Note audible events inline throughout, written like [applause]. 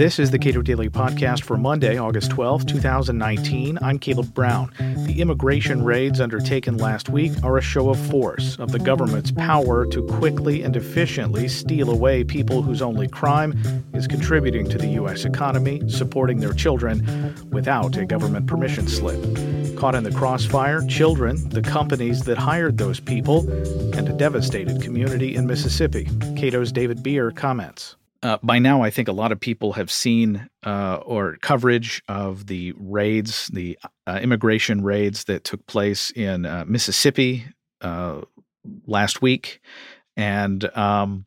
This is the Cato Daily Podcast for Monday, August 12, 2019. I'm Caleb Brown. The immigration raids undertaken last week are a show of force of the government's power to quickly and efficiently steal away people whose only crime is contributing to the U.S. economy, supporting their children without a government permission slip. Caught in the crossfire, children, the companies that hired those people, and a devastated community in Mississippi. Cato's David Bier comments. Uh, by now, I think a lot of people have seen uh, or coverage of the raids, the uh, immigration raids that took place in uh, Mississippi uh, last week, and um,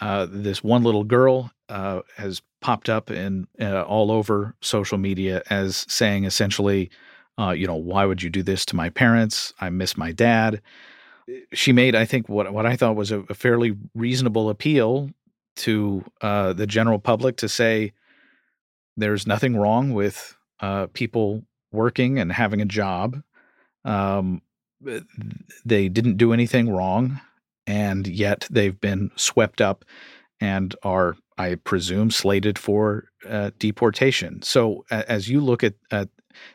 uh, this one little girl has popped up in all over social media as saying essentially, you know, why would you do this to my parents? I miss my dad. She made, I think, what what I thought was a, a fairly reasonable appeal to uh, the general public to say there's nothing wrong with uh, people working and having a job. Um, they didn't do anything wrong, and yet they've been swept up and are, I presume, slated for uh, deportation. So, as you look at, at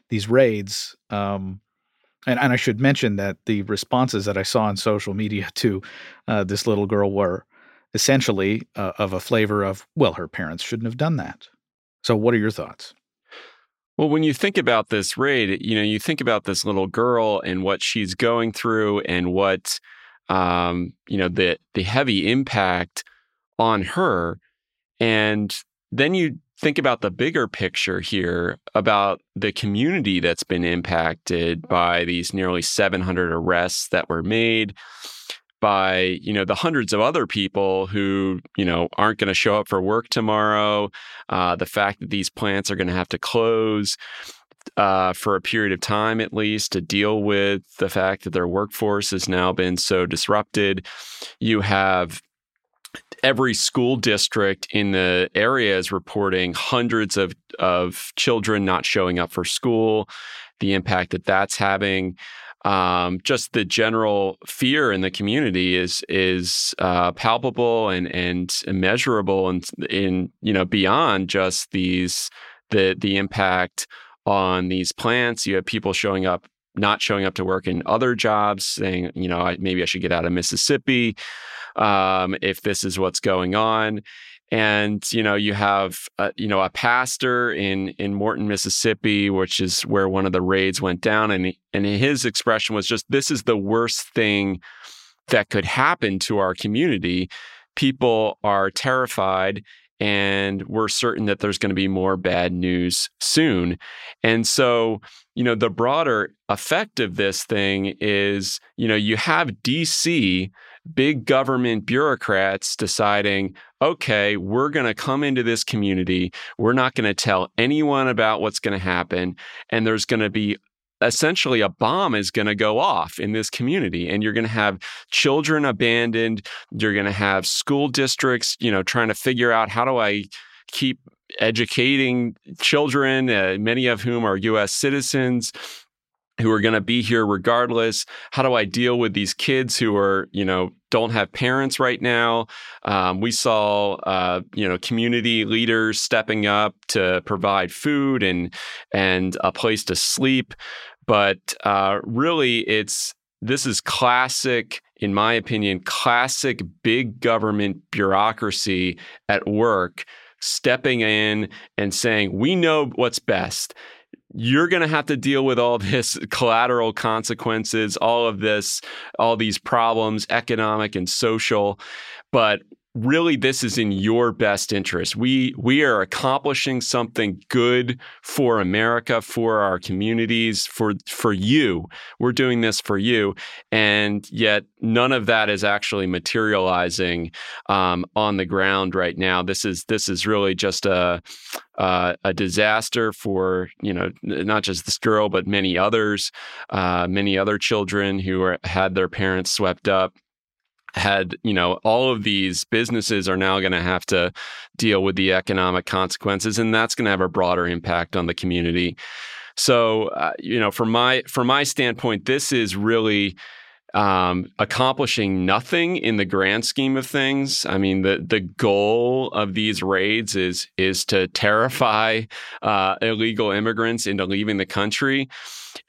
these raids, um, and, and, I should mention that the responses that I saw on social media [laughs] to uh, this little girl were essentially uh, of a flavor of, well, her parents shouldn't have done that. So, what are your thoughts? Well, when you think about this raid, you know, you think about this little girl and what she's going through and what, um, you know, the the heavy impact on her, and then you think about the bigger picture here about the community that's been impacted by these nearly 700 arrests that were made by you know the hundreds of other people who you know aren't going to show up for work tomorrow uh, the fact that these plants are going to have to close uh, for a period of time at least to deal with the fact that their workforce has now been so disrupted. You have every school district in the area is reporting hundreds of, of children not showing up for school the impact that that's having um, just the general fear in the community is is uh, palpable and and immeasurable and in you know beyond just these the the impact on these plants. You have people showing up not showing up to work in other jobs, saying you know maybe I should get out of Mississippi um, if this is what's going on and you know you have a, you know a pastor in in Morton, Mississippi, which is where one of the raids went down, and he, and his expression was just this is the worst thing that could happen to our community. People are terrified and we're certain that there's going to be more bad news soon. And so, you know, the broader effect of this thing is, you know, you have DC big government bureaucrats deciding, okay, we're going to come into this community. We're not going to tell anyone about what's going to happen. And there's going to be essentially a bomb is going to go off in this community and you're going to have children abandoned you're going to have school districts you know trying to figure out how do i keep educating children uh, many of whom are US citizens who are going to be here regardless. How do i deal with these kids who are you know don't have parents right now? Um, we saw uh, you know community leaders stepping up to provide food and and a place to sleep. But uh, really it's this is classic in my opinion classic big government bureaucracy at work stepping in and saying we know what's best you're going to have to deal with all [laughs] this collateral consequences, all of this, all these problems, economic and social. But really this is in your best interest. We we are accomplishing something good for America, for our communities, for for you. We're doing this for you, and yet none of that is actually materializing um, on the ground right now. This is this is really just a uh, a disaster for you know not just this girl but many others, uh, many other children who are, had their parents swept up had you know all of these businesses are now going to have to deal with the economic consequences and that's going to have a broader impact on the community so uh, you know from my from my standpoint this is really um, accomplishing nothing in the grand scheme of things. I mean, the the goal of these raids is is to terrify uh, illegal immigrants into leaving the country.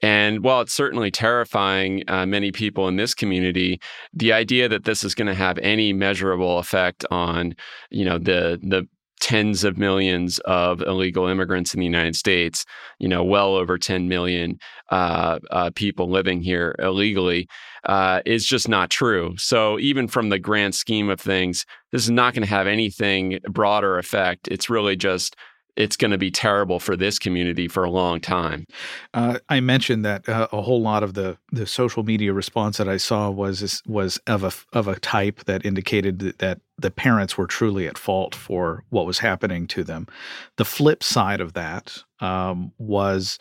And while it's certainly terrifying uh, many people in this community, the idea that this is going to have any measurable effect on, you know, the the tens of millions of illegal immigrants in the United States, you know, well over 10 million uh, uh, people living here illegally, uh, is just not true. So, even from the grand scheme of things, this is not going to have anything broader effect. It's really just it's going to be terrible for this community for a long time. Uh, I mentioned that uh, a whole lot of the, the social media response that I saw was was of a of a type that indicated that, the parents were truly at fault for what was happening to them. The flip side of that um, was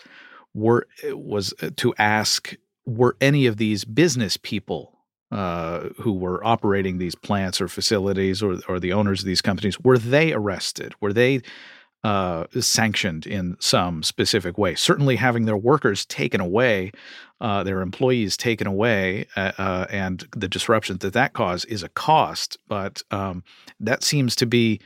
were was to ask were any of these business people uh, who were operating these plants or facilities or, or the owners of these companies were they arrested were they uh, sanctioned in some specific way. Certainly, having their workers taken away, uh, their employees taken away, uh, uh and the disruption that that cause is a cost. But um, that seems to be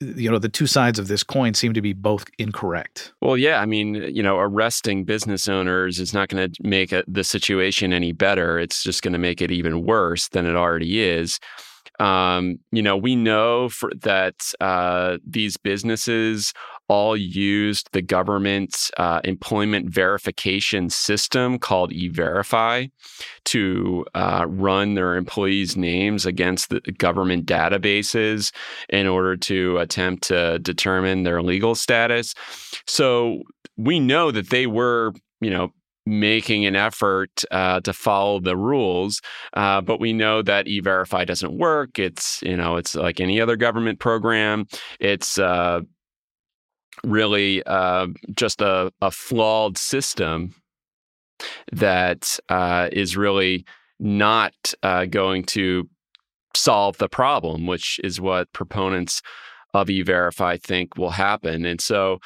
you know the two sides of this coin seem to be both incorrect well yeah i mean you know arresting business owners is not going to make a, the situation any better it's just going to make it even worse than it already is um, you know, we know for, that uh, these businesses all used the government uh, employment verification system called E-Verify to uh, run their employees' names against the government databases in order to attempt to determine their legal status. So we know that they were, you know, making an effort uh, to follow the rules. Uh, but we know that e-verify doesn't work. It's you know it's like any other government program. It's uh, really uh, just a, a, flawed system that uh, is really not uh, going to solve the problem, which is what proponents of e-verify think will happen. And so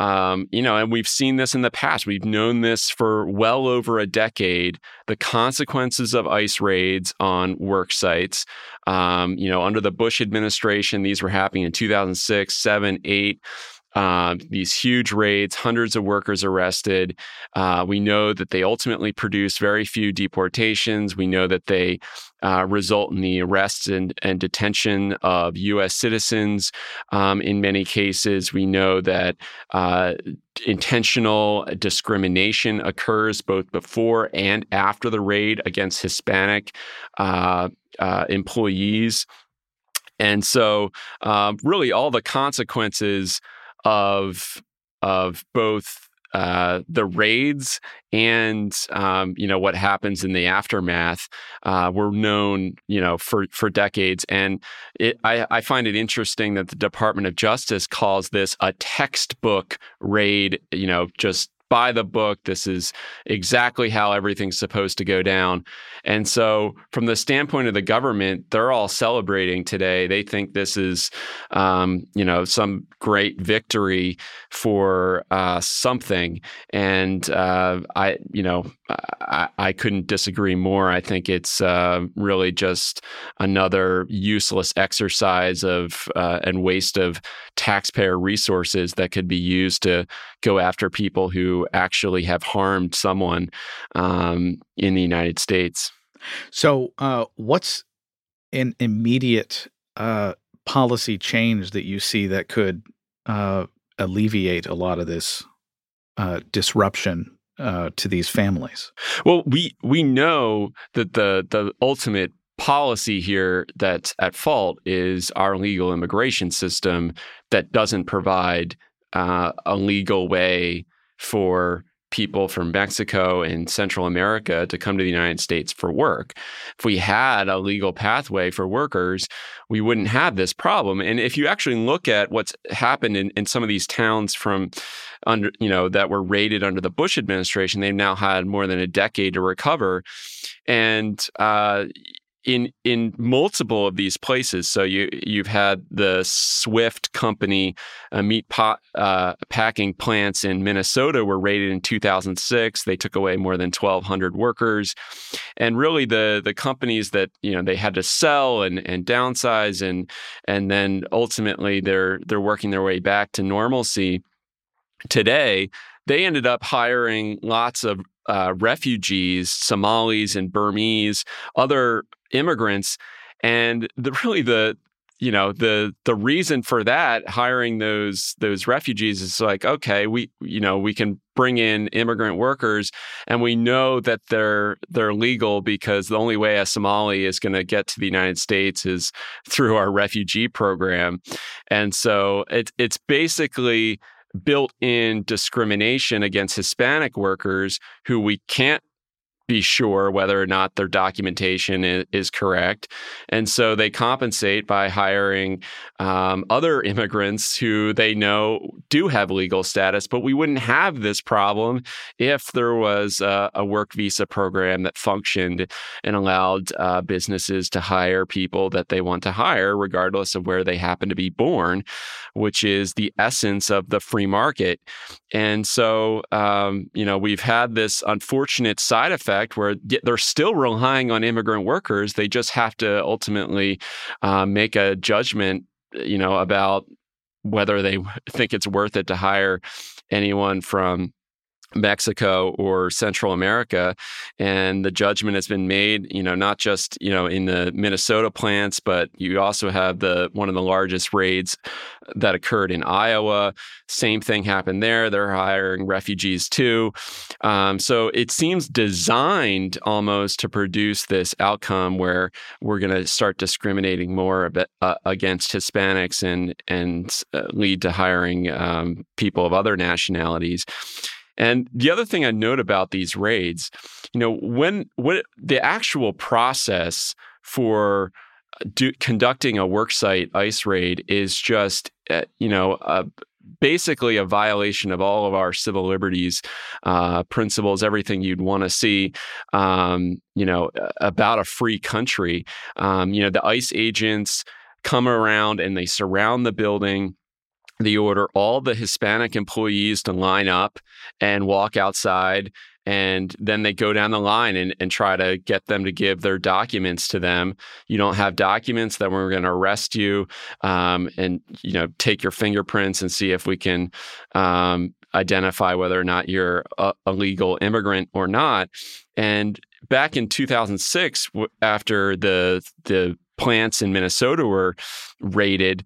um, you know, and we've seen this in the past. We've known this for well over a decade. The consequences of ICE raids on work sites. Um, you know, under the Bush administration, these were happening in 2006, 7, 8. Uh, these huge raids, hundreds of workers arrested. Uh, we know that they ultimately produce very few deportations. We know that they uh, result in the arrests and, and, detention of U.S. citizens. Um, in many cases, we know that uh, intentional discrimination occurs both before and after the raid against Hispanic uh, employees. And so, really, all the consequences of of both uh, the raids and um, you know what happens in the aftermath uh, were known you know for for decades. And it, I, I, find it interesting that the Department of Justice calls this a textbook raid you know just by the book. This is exactly how everything's supposed to go down. And so, from the standpoint of the government, they're all celebrating today. They think this is, um, you know, some great victory for uh, something. And uh, I, you know, I, I, couldn't disagree more. I think it's uh, really just another useless exercise of uh, and waste of taxpayer resources that could be used to go after people who actually have harmed someone um, in the United States. So, uh, what's an immediate uh, policy change that you see that could uh, alleviate a lot of this uh, disruption uh, to these families? Well, we we know that the the ultimate policy here that's at fault is our legal immigration system that doesn't provide uh, a legal way for people from Mexico and Central America to come to the United States for work. If we had a legal pathway for workers, we wouldn't have this problem. And if you actually look at what's happened in, in some of these towns from under, you know, that were raided under the Bush administration, they've now had more than a decade to recover. And uh, in in multiple of these places. So you you've had the Swift company uh, meat pot uh, packing plants in Minnesota were raided in 2006. They took away more than 1,200 workers, and really the the companies that you know they had to sell and and downsize and and then ultimately they're they're working their way back to normalcy. Today, they ended up hiring lots of uh, refugees, Somalis and Burmese, other immigrants, and the [laughs] really the you know the the reason for that hiring those those refugees is like okay we you know we can bring in immigrant workers and we know that they're they're legal because the only way a Somali is going to get to the United States is through our refugee program. And so it's it's basically built in discrimination against Hispanic workers who we can't be sure whether or not their documentation is, correct. And so they compensate by hiring um, other immigrants who they know do have legal status. But we wouldn't have this problem if there was a, a work visa program that functioned and allowed uh, businesses to hire people that they want to hire, regardless of where they happen to be born, which is the essence of the free market. And so, um, you know, we've had this unfortunate side effect where they're still relying on immigrant workers. They just have to ultimately uh, make a judgment, you know, about whether they [laughs] think it's worth it to hire anyone from Mexico or Central America. And the judgment has been made, you know, not just, you know, in the Minnesota plants, but you also have the one of the largest raids that occurred in Iowa. Same thing happened there. They're hiring refugees too. Um, so it seems designed almost to produce this outcome where we're going to start discriminating more bit, uh, against Hispanics and and uh, lead to hiring um, people of other nationalities. And the other thing I note about these raids, you know, when what the actual process for uh, do, conducting a worksite ICE raid is just, uh, you know, uh, basically a violation of all of our civil liberties uh, principles, everything you'd want to see, um, you know, about a free country. Um, you know, the ICE agents come around and they surround the building the order all the Hispanic employees to line up and walk outside. And then they go down the line and, and try to get them to give their documents to them. You don't have documents, then we're going to arrest you um, and you know take your fingerprints and see if we can um, identify whether or not you're a, a legal immigrant or not. And back in 2006, after the the plants in Minnesota were raided,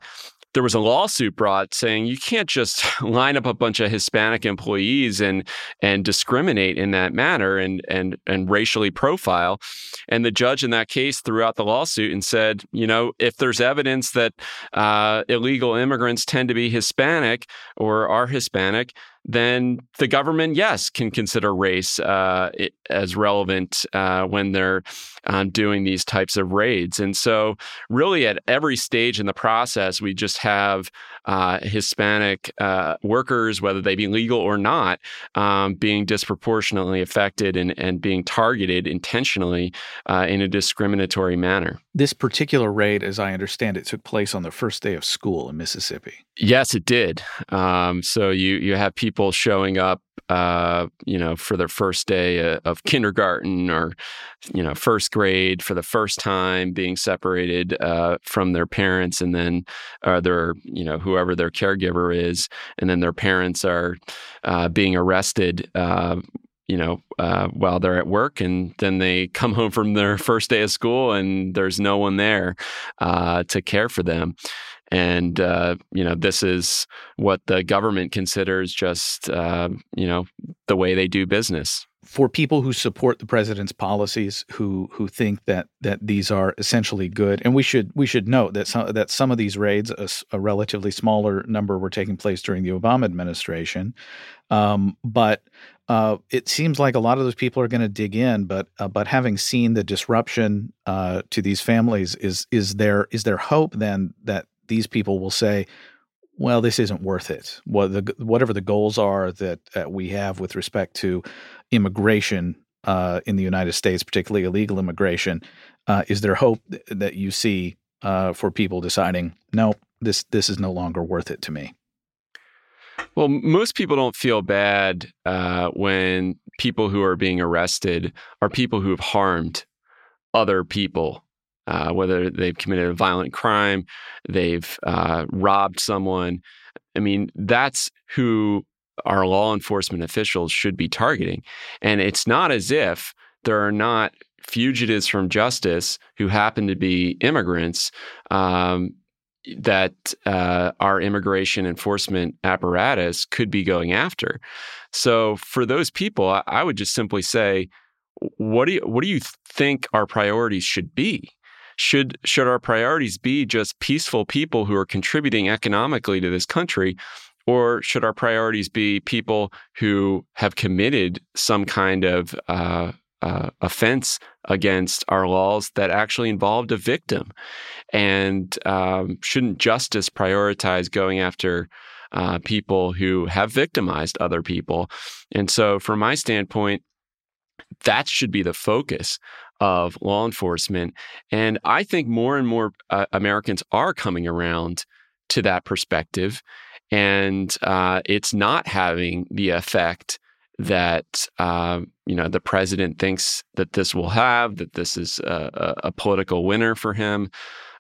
there was a lawsuit brought saying you can't just [laughs] line up a bunch of Hispanic employees and and discriminate in that manner and and and racially profile. And the judge in that case threw out the lawsuit and said, you know, if there's evidence that uh, illegal immigrants tend to be Hispanic or are Hispanic, then the government, yes, can consider race uh, as relevant uh, when they're um, doing these types of raids. And so, really, at every stage in the process, we just have uh, Hispanic uh, workers, whether they be legal or not, um, being disproportionately affected and, and being targeted intentionally uh, in a discriminatory manner. This particular raid, as I understand it, took place on the first day of school in Mississippi. Yes, it did. Um, so you you have people showing up uh, you know, for their first day uh, of kindergarten or, you know, first grade for the first time, being separated uh, from their parents, and then uh, their, you know, whoever their caregiver is, and then their parents are uh, being arrested. You know, uh, while they're at work, and then they [laughs] come home from their first day of school, and there's no one there uh, to care for them. And uh, you know this is what the government considers just uh, you know the way they do business. For people who support the president's policies who who think that that these are essentially good and we should we should note that some that some of these raids a, a relatively smaller number were taking place during the Obama administration um, but uh, it seems like a lot of those people are going to dig in, but uh, but having seen the disruption uh, to these families, is is there is there hope then that these people will say, well, this isn't worth it. What the, whatever the goals are that, we have with respect to immigration uh, in the United States, particularly illegal immigration, uh, is there hope th- that you see uh, for people deciding, no, this this is no longer worth it to me? Well, most people don't feel bad uh, when people who are being arrested are people who have harmed other people, uh, whether they've committed a violent crime, they've uh, robbed someone. I mean, that's who our law enforcement officials should be targeting. And it's not as if there are not fugitives from justice who happen to be immigrants um, that uh, our immigration enforcement apparatus could be going after. So for those people, I would just simply say, what do you what do you think our priorities should be? Should should our priorities be just peaceful people who are contributing economically to this country, or should our priorities be people who have committed some kind of uh, uh, offense against our laws that actually involved a victim? And um, shouldn't justice prioritize going after uh, people who have victimized other people? And so, from my standpoint, that should be the focus of law enforcement. And I think more and more uh, Americans are coming around to that perspective and uh, it's not having the effect that uh, you know the president thinks that this will have. That this is a, a, political winner for him.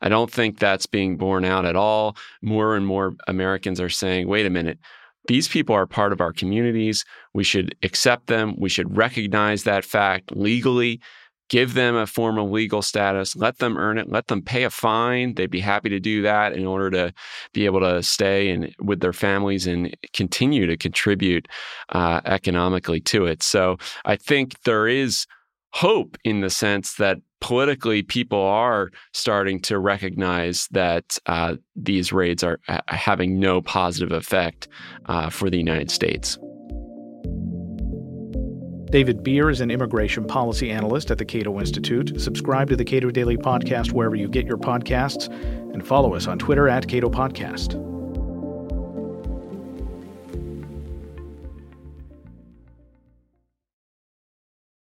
I don't think that's being borne out at all. More and more Americans are saying, "Wait a minute." These people are part of our communities. We should accept them. We should recognize that fact legally give them a form of legal status, let them earn it, let them pay a fine. They'd be happy to do that in order to be able to stay and with their families and continue to contribute uh, economically to it. So I think there is hope in the sense that politically people are starting to recognize that uh, these raids are having no positive effect uh, for the United States. David Bier is an immigration policy analyst at the Cato Institute. Subscribe to the Cato Daily Podcast wherever you get your podcasts and follow us on Twitter at Cato Podcast.